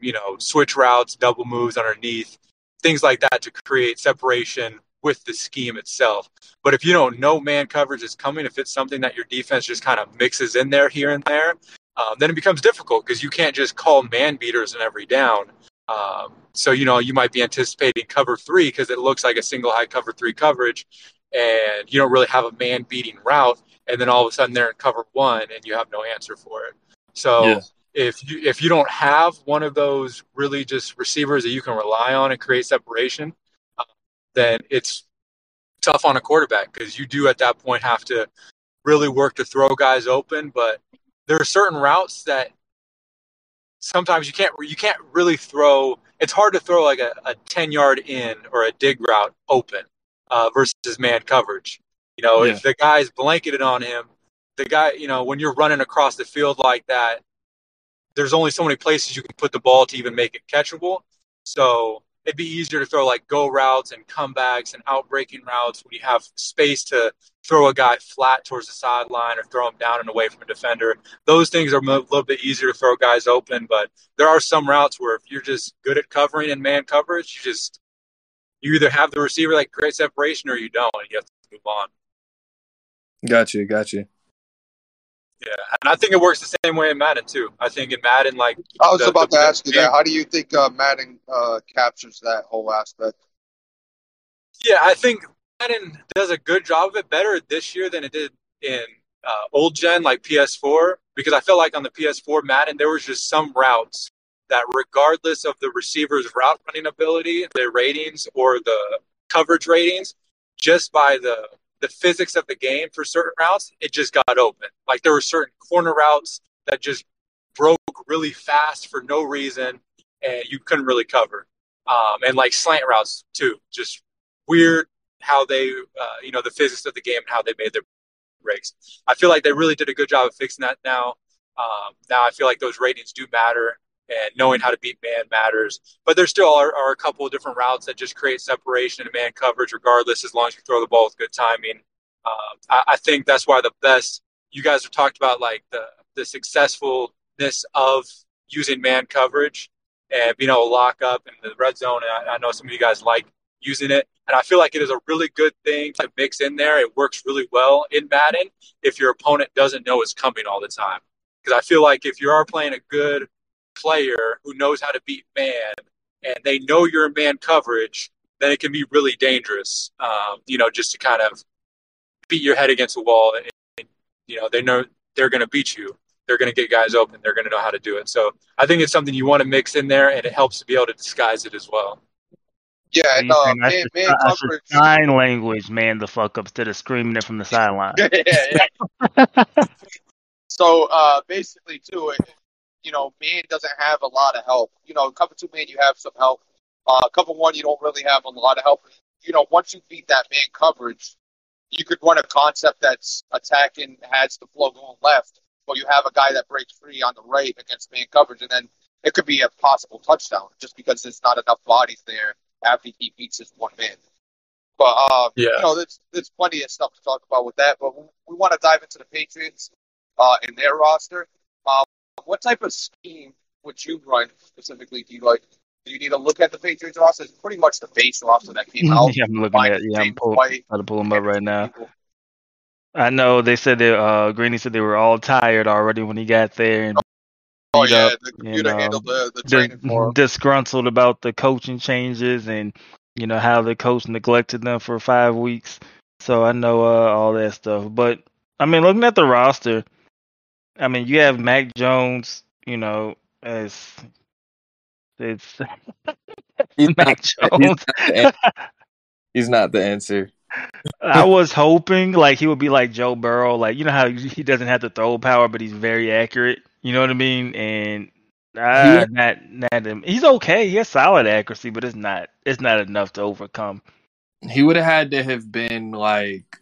you know switch routes, double moves underneath, things like that to create separation with the scheme itself. But if you don't know man coverage is coming, if it's something that your defense just kind of mixes in there here and there, um, then it becomes difficult because you can't just call man beaters in every down. Um, so you know you might be anticipating cover three because it looks like a single high cover three coverage, and you don't really have a man beating route, and then all of a sudden they're in cover one and you have no answer for it. So Yeah. if you if you don't have one of those really just receivers that you can rely on and create separation, then it's tough on a quarterback because you do at that point have to really work to throw guys open. But there are certain routes that sometimes you can't you can't really throw. It's hard to throw like a, a ten yard in or a dig route open uh, versus man coverage. You know, Yeah. if the guy's blanketed on him, the guy, you know, when you're running across the field like that, there's only so many places you can put the ball to even make it catchable. So it'd be easier to throw like go routes and comebacks and outbreaking routes when you have space to throw a guy flat towards the sideline or throw him down and away from a defender. Those things are a little bit easier to throw guys open, but there are some routes where if you're just good at covering and man coverage, you just you either have the receiver like creates separation or you don't, and you have to move on. Gotcha, gotcha. Yeah, and I think it works the same way in Madden too. I think in Madden, like I was The- about the- to ask you that. How do you think uh, Madden uh, captures that whole aspect? Yeah, I think Madden does a good job of it better this year than it did in uh, old gen like PS4 because I felt like on the PS4 Madden there was just some routes that regardless of the receiver's route running ability, their ratings or the coverage ratings, just by the the physics of the game for certain routes, it just got open. Like there were certain corner routes that just broke really fast for no reason and you couldn't really cover. Um, and like slant routes too, just weird how they, uh, you know, the physics of the game and how they made their breaks. I feel like they really did a good job of fixing that now. Um, now I feel like those ratings do matter and knowing how to beat man matters. But there still are, are a couple of different routes that just create separation and man coverage regardless, as long as you throw the ball with good timing. Um, I, I think that's why the best, you guys have talked about like the, the successfulness of using man coverage and being able to lock up in the red zone. And I, I know some of you guys like using it. And I feel like it is a really good thing to mix in there. It works really well in Madden if your opponent doesn't know it's coming all the time. Because I feel like if you are playing a good player who knows how to beat man and they know you're in man coverage, then it can be really dangerous, um, you know, just to kind of beat your head against the wall. And, and, you know, they know they're going to beat you. They're going to get guys open. They're going to know how to do it. So I think it's something you want to mix in there, and it helps to be able to disguise it as well. Yeah, So and you uh, man, should, man I coverage. sign language, man, the fuck up instead of screaming it from the sideline. yeah, yeah. So uh, basically, too, it, you know, man doesn't have a lot of help. You know, cover two man, you have some help. Uh, cover one, you don't really have a lot of help. You know, once you beat that man coverage, you could run a concept that's attacking, has the flow going left, or you have a guy that breaks free on the right against man coverage, and then it could be a possible touchdown just because there's not enough bodies there after he beats his one man. But um, Yeah. you know, there's there's plenty of stuff to talk about with that. But we, we want to dive into the Patriots uh, in their roster. Uh, what type of scheme would you run specifically? Do you like? Do you need to look at the Patriots roster? It's pretty much the base roster that came out. yeah, I'm looking at. Yeah, I'm pull, trying to pull them up right now. people. I know they said they uh Greeny said they were all tired already when he got there, and Oh yeah, up. the you computer know, handled the, the dis- training for him. disgruntled about the coaching changes and you know how the coach neglected them for five weeks. So I know uh, all that stuff. But I mean, looking at the roster, I mean, you have Mac Jones. You know, as it's He's Mac not, he's, Jones. not the, he's not the answer. I was hoping like he would be like Joe Burrow, like you know how he doesn't have the throw power, but he's very accurate. You know what I mean? And uh, not not him. He's okay. He has solid accuracy, but it's not it's not enough to overcome. He would have had to have been like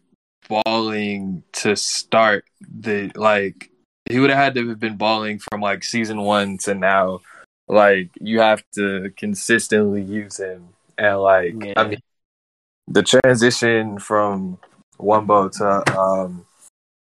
balling to start the like he would have had to have been balling from like season one to now. Like you have to consistently use him, and like I mean, the transition from Wumbo to um,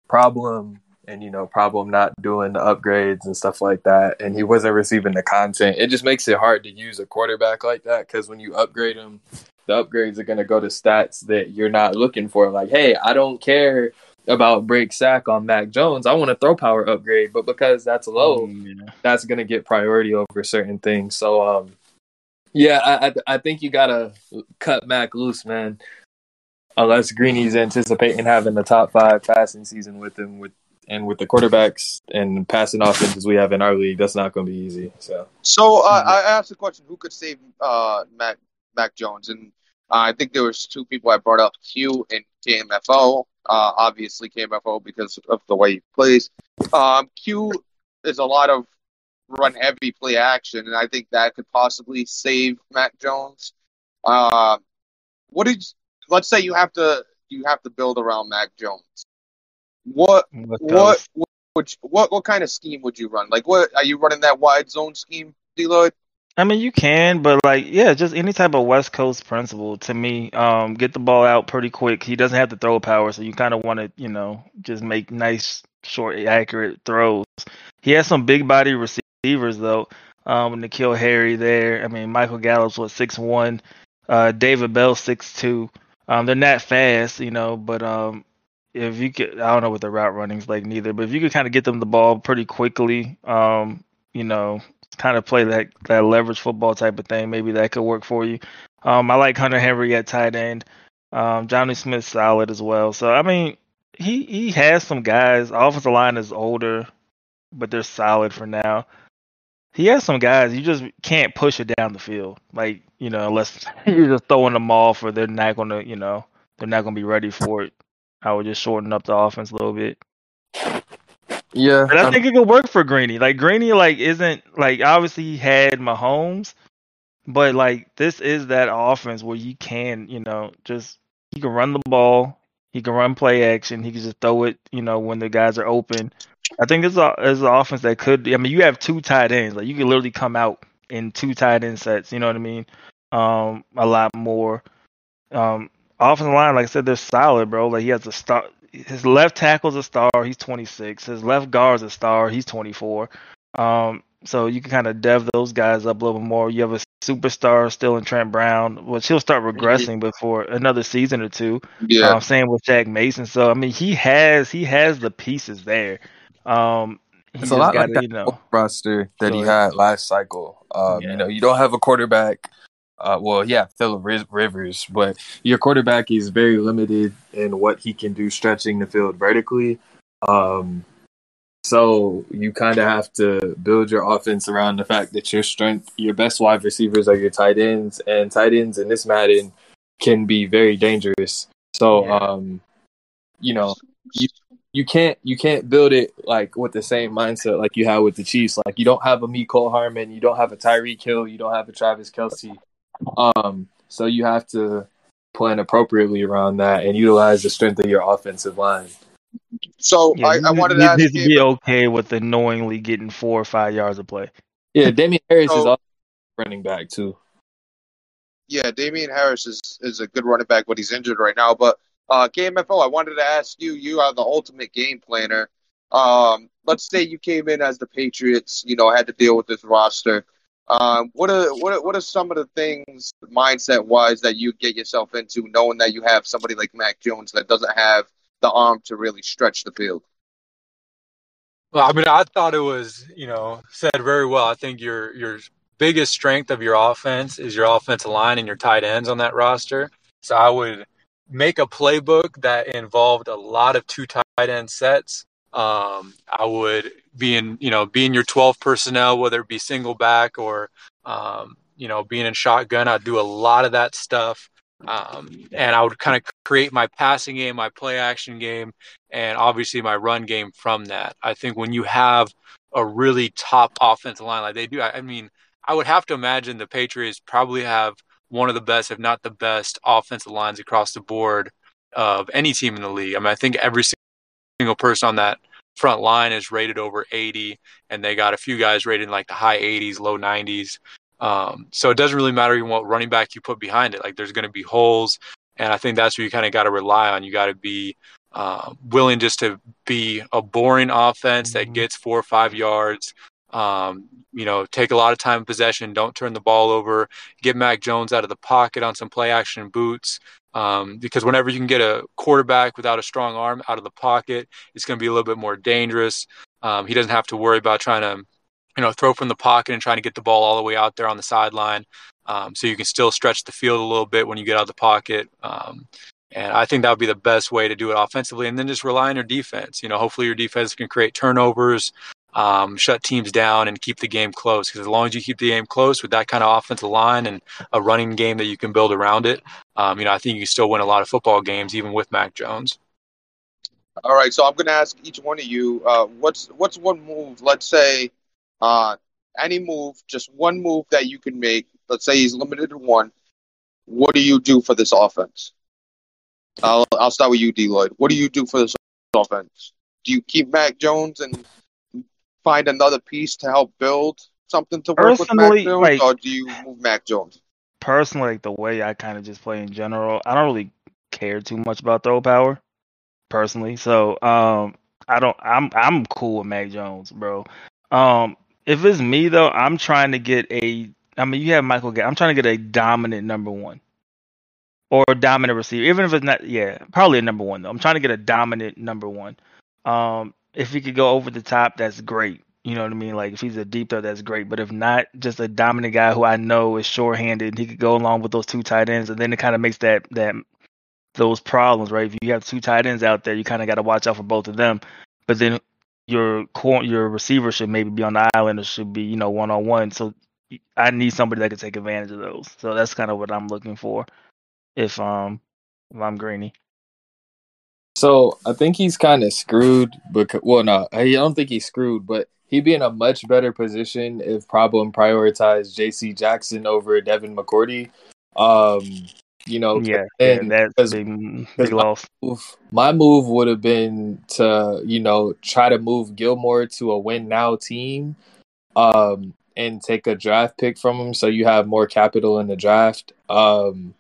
problem, and you know problem not doing the upgrades and stuff like that, and he wasn't receiving the content. It just makes it hard to use a quarterback like that because when you upgrade him, the upgrades are going to go to stats that you're not looking for. Like, hey, I don't care about break sack on Mac Jones. I want a throw power upgrade, but because that's low, Mm, yeah. that's going to get priority over certain things. So, um, yeah, I, I I think you gotta cut Mac loose, man. Unless Greeny's anticipating having the top five passing season with him, with and with the quarterbacks and passing offenses we have in our league, that's not going to be easy. So, So uh, I asked the question: Who could save uh, Mac Mac Jones? And uh, I think there was two people I brought up: Q and KMFO. Uh, obviously, KMFO because of the way he plays. Um, Q is a lot of run heavy play action, and I think that could possibly save Mac Jones. Uh, what did? Let's say you have to you have to build around Mac Jones. What What what what what what kind of scheme would you run? Like, what are you running that wide zone scheme, D Lloyd? I mean, you can, but like, yeah, just any type of West Coast principle to me. Um, get the ball out pretty quick. He doesn't have the throw power, so you kind of want to, you know, just make nice, short, accurate throws. He has some big body receivers though. Um, N'Keal Harry there. I mean, Michael Gallup's what six one. Uh, David Bell six two. Um, they're not fast, you know, but um, if you could, I don't know what the route running's like neither, but if you could kind of get them the ball pretty quickly, um, you know, kind of play that that leverage football type of thing. Maybe that could work for you. Um, I like Hunter Henry at tight end. Um, Jonnu Smith's solid as well. So I mean, he he has some guys. Offensive line is older, but they're solid for now. He has some guys. You just can't push it down the field, like you know, unless you're just throwing them off, or they're not gonna, you know, they're not gonna be ready for it. I would just shorten up the offense a little bit. Yeah, But I think it could work for Greeny. Like Greeny, like isn't like obviously he had Mahomes, but like this is that offense where you can, you know, just he can run the ball, he can run play action, he can just throw it, you know, when the guys are open. I think this is an offense that could. I mean, you have two tight ends, like you can literally come out in two tight end sets. You know what I mean? Um, a lot more. Um, offensive line, like I said, they're solid, bro. Like he has a star. His left tackle's a star. He's 26. His left guard's a star. He's 24. Um, so you can kind of dev those guys up a little bit more. You have a superstar still in Trent Brown, which he'll start regressing before another season or two. Yeah. Um, same with Shaq Mason. So I mean, he has he has the pieces there. Um, It's a lot got like that you know. roster that he had last cycle. Um, Yeah. You know, you don't have a quarterback. Uh, well, yeah, Philip Rivers, but your quarterback is very limited in what he can do stretching the field vertically. Um, so you kind of have to build your offense around the fact that your strength, your best wide receivers are your tight ends, and tight ends in this Madden can be very dangerous. So, Yeah. um, you know, you can't you can't build it like with the same mindset like you had with the Chiefs. Like you don't have a Mecole Hardman, you don't have a Tyreek Hill, you don't have a Travis Kelce. Um, so you have to plan appropriately around that and utilize the strength of your offensive line. So Yeah, I, I wanted to ask needs to you, be okay with the knowingly getting four or five yards of play. Yeah, Damien Harris is So- also running back too. yeah, Damien Harris is, is a good running back, but he's injured right now. But uh, KMFO, I wanted to ask you. You are the ultimate game planner. Um, let's say you came in as the Patriots. You know, had to deal with this roster. Um, what are what are, what are some of the things mindset wise that you get yourself into, knowing that you have somebody like Mac Jones that doesn't have the arm to really stretch the field? Well, I mean, I thought it was, you know, said very well. I think your your biggest strength of your offense is your offensive line and your tight ends on that roster. So I would make a playbook that involved a lot of two tight end sets. Um, I would be in, you know, being your 12 personnel, whether it be single back or, um, you know, being in shotgun. I'd do a lot of that stuff. Um, and I would kind of create my passing game, my play action game, and obviously my run game from that. I think when you have a really top offensive line like they do, I, I mean, I would have to imagine the Patriots probably have one of the best, if not the best, offensive lines across the board of any team in the league. I mean, I think every single person on that front line is rated over 80, and they got a few guys rated in like the high 80s, low 90s. Um, so it doesn't really matter even what running back you put behind it. Like there's going to be holes, and I think that's where you kind of got to rely on. You got to be uh, willing just to be a boring offense that mm-hmm. gets four or five yards. Um, you know, take a lot of time in possession. Don't turn the ball over. Get Mac Jones out of the pocket on some play action boots. Um, because whenever you can get a quarterback without a strong arm out of the pocket, it's going to be a little bit more dangerous. Um, he doesn't have to worry about trying to you know, throw from the pocket and trying to get the ball all the way out there on the sideline. Um, so you can still stretch the field a little bit when you get out of the pocket. Um, and I think that would be the best way to do it offensively. And then just rely on your defense. You know, hopefully your defense can create turnovers, um, shut teams down, and keep the game close. Because as long as you keep the game close with that kind of offensive line and a running game that you can build around it, um, you know, I think you still win a lot of football games, even with Mac Jones. All right, so I'm going to ask each one of you, uh, what's what's one move? Let's say uh, any move, just one move that you can make. Let's say he's limited to one. What do you do for this offense? I'll I'll start with you, D. Lloyd. What do you do for this offense? Do you keep Mac Jones and find another piece to help build something to work with Mac Jones, like, or do you move Mac Jones? Personally, like the way I kind of just play in general, I don't really care too much about throw power. Personally, so um, I don't. I'm I'm cool with Mac Jones, bro. Um, if it's me though, I'm trying to get a. I mean, you have Michael. I'm trying to get a dominant number one, or a dominant receiver. Even if it's not, yeah, probably a number one though. I'm trying to get a dominant number one. Um, if he could go over the top, that's great. You know what I mean? Like if he's a deep throw, that's great. But if not, just a dominant guy who I know is short-handed, he could go along with those two tight ends, and then it kind of makes that that those problems, right? If you have two tight ends out there, you kind of got to watch out for both of them. But then your your receiver should maybe be on the island or should be you know one on one. So I need somebody that can take advantage of those. So that's kind of what I'm looking for if um if I'm Greeny. So I think he's kind of screwed because well no I don't think he's screwed but he'd be in a much better position if problem prioritized J.C. Jackson over Devin McCourty. Um, you know, yeah, and yeah, that's big, big loss. My move, my move would have been to, you know, try to move Gilmore to a win now team, um, and take a draft pick from him, so you have more capital in the draft. Um,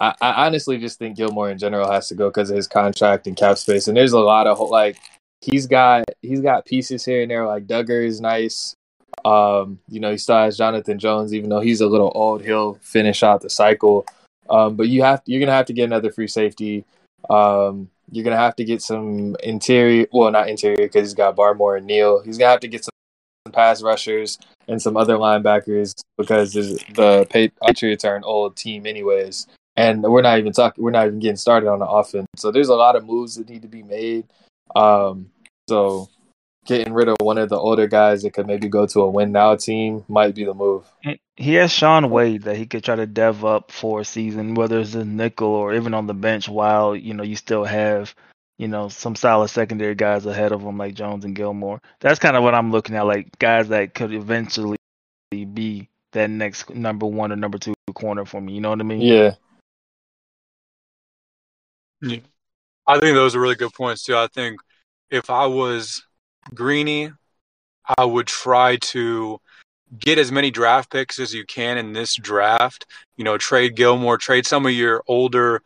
I, I honestly just think Gilmore in general has to go because of his contract and cap space, and there's a lot of like he's got he's got pieces here and there. Like Dugger is nice. Um, you know, he still has Jonathan Jones, even though he's a little old. He'll finish out the cycle. Um, but you have you're gonna have to get another free safety. Um, you're gonna have to get some interior, well, not interior because he's got Barmore and Neal. He's gonna have to get some pass rushers and some other linebackers because the Patriots are an old team, anyways. And we're not even talking. We're not even getting started on the offense. So there's a lot of moves that need to be made. Um, so getting rid of one of the older guys that could maybe go to a win now team might be the move. He has Shaun Wade that he could try to dev up for a season, whether it's a nickel or even on the bench, while you know you still have you know some solid secondary guys ahead of him like Jones and Gilmore. That's kind of what I'm looking at, like guys that could eventually be that next number one or number two corner for me. You know what I mean? Yeah. Yeah. I think those are really good points too. I think if I was Greeny, I would try to get as many draft picks as you can in this draft. You know, trade Gilmore, trade some of your older,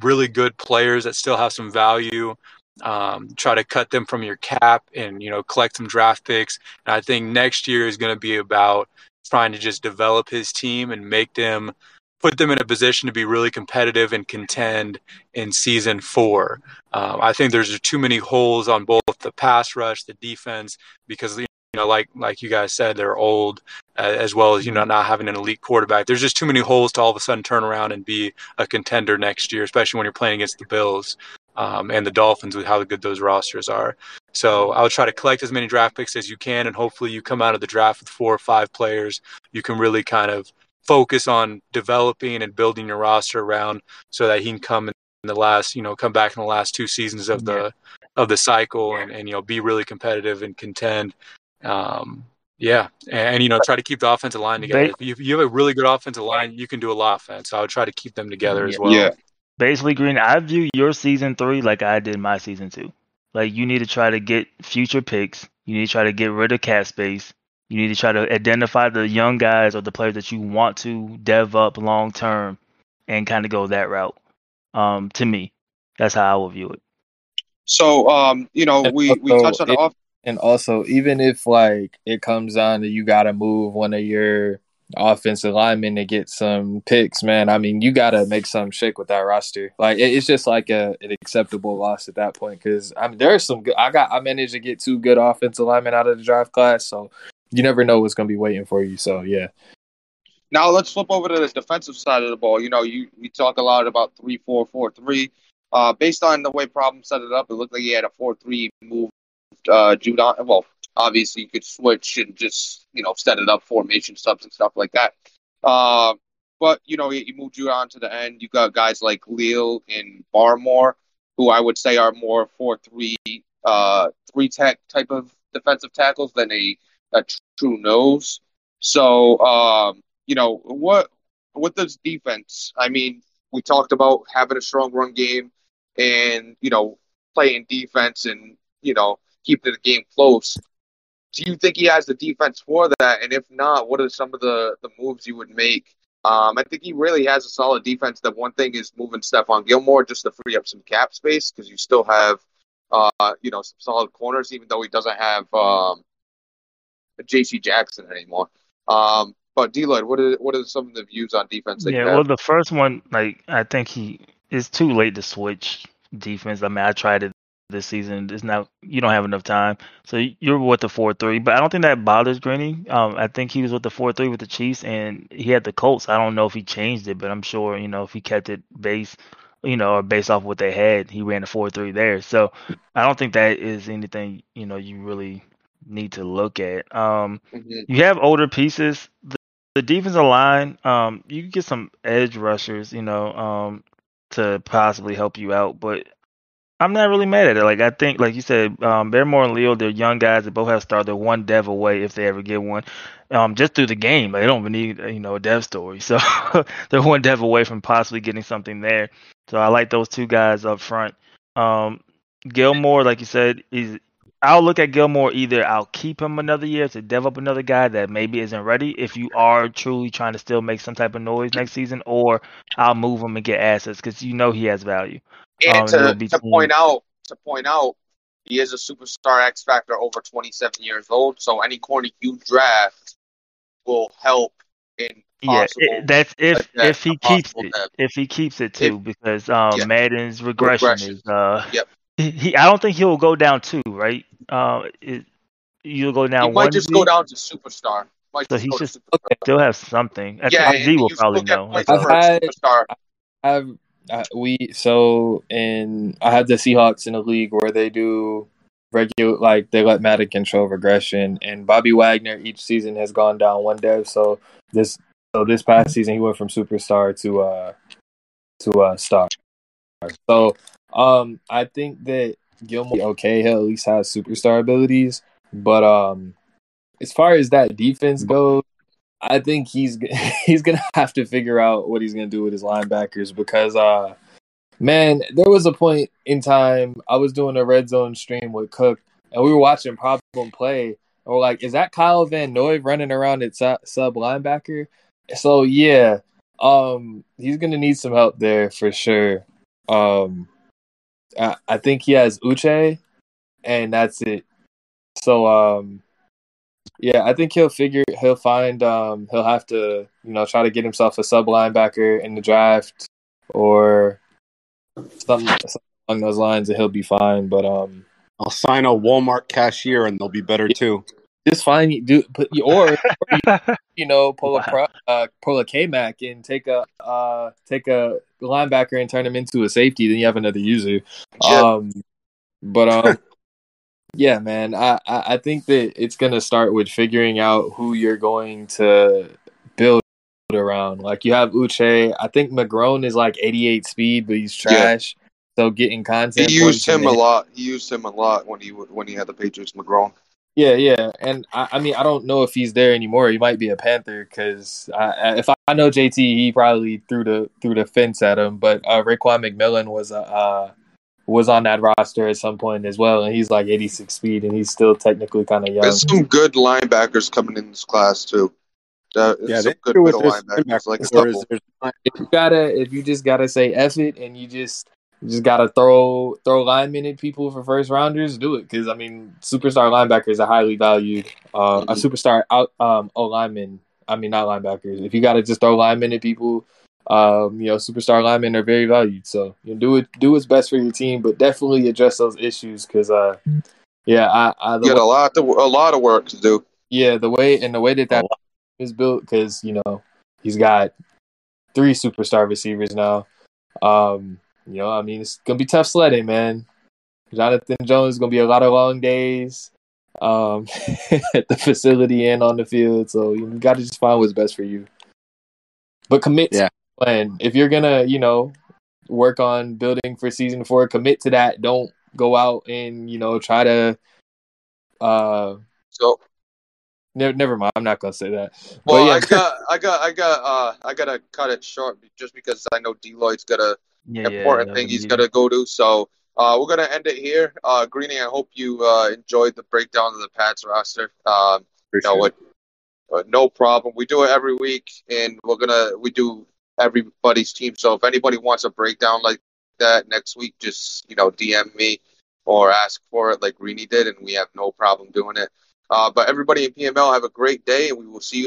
really good players that still have some value. Um, try to cut them from your cap and you know collect some draft picks. And I think next year is going to be about trying to just develop his team and make them put them in a position to be really competitive and contend in season four. Um, I think there's too many holes on both the pass rush, the defense, because you know, like like you guys said, they're old, uh, as well as you know not having an elite quarterback. There's just too many holes to all of a sudden turn around and be a contender next year, especially when you're playing against the Bills. Um, and the Dolphins with how good those rosters are. So I would try to collect as many draft picks as you can, and hopefully you come out of the draft with four or five players you can really kind of focus on developing and building your roster around so that he can come in the last, you know, come back in the last two seasons of the of the cycle and, and you know be really competitive and contend. Um, yeah, and, and, you know try to keep the offensive line together. If you, if you have a really good offensive line, you can do a lot of offense. So I would try to keep them together as well. Yeah. Basically, Green, I view your season three like I did my season two. Like you need to try to get future picks. You need to try to get rid of cap space. You need to try to identify the young guys or the players that you want to dev up long term and kind of go that route. Um, to me, that's how I will view it. So, um, you know, we, we touched on the off. And also, even if like it comes down to you got to move one of your offensive linemen to get some picks, man. I mean, you got to make some shake with that roster. Like it's just like a an acceptable loss at that point because I mean there's some good. I got I managed to get two good offensive linemen out of the draft class, so you never know what's going to be waiting for you. So yeah. Now let's flip over to the defensive side of the ball. You know, you we talk a lot about three four four three. Uh, based on the way Problem set it up, it looked like he had a four three move. Uh, Judon. Well, obviously you could switch and just you know set it up formation subs and stuff like that. Uh, but you know, you, you moved Judon to the end. You got guys like Leal and Barmore, who I would say are more four three uh three tech type of defensive tackles than a a true nose. So, um, you know, what with this defense? I mean, we talked about having a strong run game and you know playing defense and you know keeping the game close. Do you think he has the defense for that? And if not, what are some of the the moves you would make? Um, I think he really has a solid defense. The one thing is moving Stephon Gilmore just to free up some cap space because you still have, uh, you know, some solid corners, even though he doesn't have um, J.C. Jackson anymore. Um, but D Lloyd, what are what are some of the views on defense? yeah, well, the first one, like I think he it's too late to switch defense. I mean, I tried it this season. It's not you don't have enough time, so you're with the four three. But I don't think that bothers Greeny. Um, I think he was with the four three with the Chiefs, and he had the Colts. I don't know if he changed it, but I'm sure you know if he kept it base, you know, or based off what they had, he ran a four three there. So I don't think that is anything you know you really need to look at. Um, mm-hmm. You have older pieces. The, the defensive line, um, you can get some edge rushers, you know, um, to possibly help you out. But I'm not really mad at it. Like I think, like you said, um, Barmore and Leo, they're young guys that both have started. They're one dev away if they ever get one. Um, just through the game, like, they don't even need you know a dev story. So they're one dev away from possibly getting something there. So I like those two guys up front. Um, Gilmore, like you said, he's I'll look at Gilmore either I'll keep him another year to develop another guy that maybe isn't ready if you are truly trying to still make some type of noise next season, or I'll move him and get assets because you know he has value. And um, to, to point out, to point out, he is a superstar X factor over 27 years old. So any corner you draft will help in yeah, it, that's if if he keeps it. If he keeps it too, if, because um, yeah. Madden's regression, regression, is uh, yep he, I don't think he'll go down two, right? Uh, it, you'll go down. He might just go down to superstar. Might so he should still have something. I yeah, Z will probably know. I've had, I've uh, we so in I have the Seahawks in a league where they do regular like they let Madden control regression, and Bobby Wagner each season has gone down one dev. So this so this past season he went from superstar to uh to uh star. So um, I think that Gilmore okay, he'll at least have superstar abilities, but um, as far as that defense goes, I think he's he's gonna have to figure out what he's gonna do with his linebackers because uh, man, there was a point in time I was doing a red zone stream with Cook, and we were watching Problem play. And we're like, is that Kyle Van Noy running around at sub linebacker? So yeah, um, he's gonna need some help there for sure. Um, I, I think he has Uche, and that's it. So um, Yeah, I think he'll figure he'll find um he'll have to, you know, try to get himself a sub linebacker in the draft or something, something along those lines and he'll be fine. But um I'll sign a Walmart cashier and they'll be better too. just find do put or, or you, you know, pull a pro, uh pull a K Mac and take a uh take a linebacker and turn him into a safety, then you have another user. Yeah. Um but um yeah, man, I, I I think that it's gonna start with figuring out who you're going to build around. Like you have Uche. I think McGrone is like 88 speed, but he's Yeah. trash. So getting content. He used him a lot. He used him a lot when he when he had the Patriots McGrone. Yeah, yeah, and I, I mean, I don't know if he's there anymore. He might be a Panther because if I, I know JT, he probably threw the threw the fence at him. But uh, Raekwon McMillan was a uh, was on that roster at some point as well, and he's like 86 speed, and he's still technically kind of young. There's some good linebackers coming in this class too. Uh, Yeah, some good do with middle linebackers, like a is if you gotta if you just gotta say F it and you just you just gotta throw throw linemen at people for first rounders, do it because I mean superstar linebackers are highly valued. Uh, A superstar out um O linemen, I mean not linebackers. If you gotta just throw linemen at people, um you know superstar linemen are very valued. So you know, do it do what's best for your team, but definitely address those issues because uh yeah I, I You got way- a lot to, a lot of work to do. yeah, the way and the way that that is built, because you know he's got three superstar receivers now. Um, you know, I mean, it's gonna be tough sledding, man. Jonathan Jones is gonna be a lot of long days um, at the facility and on the field, so you got to just find what's best for you. But commit to Yeah. the plan if you're gonna, you know, work on building for season four. Commit to that. Don't go out and you know try to. Uh, So Never, never mind. I'm not gonna say that. well, but yeah, I got I got I got uh I gotta cut it short just because I know D Lloyd's got a Yeah, important yeah, thing he's yeah. got to go to. So uh, we're gonna end it here. Uh, Greeny, I hope you uh, enjoyed the breakdown of the Pats roster. Um, you know what? Uh, no problem. We do it every week, and we're gonna we do everybody's team. So if anybody wants a breakdown like that next week, just you know DM me or ask for it like Greeny did, and we have no problem doing it. Uh, but everybody in PML have a great day, and we will see you tomorrow.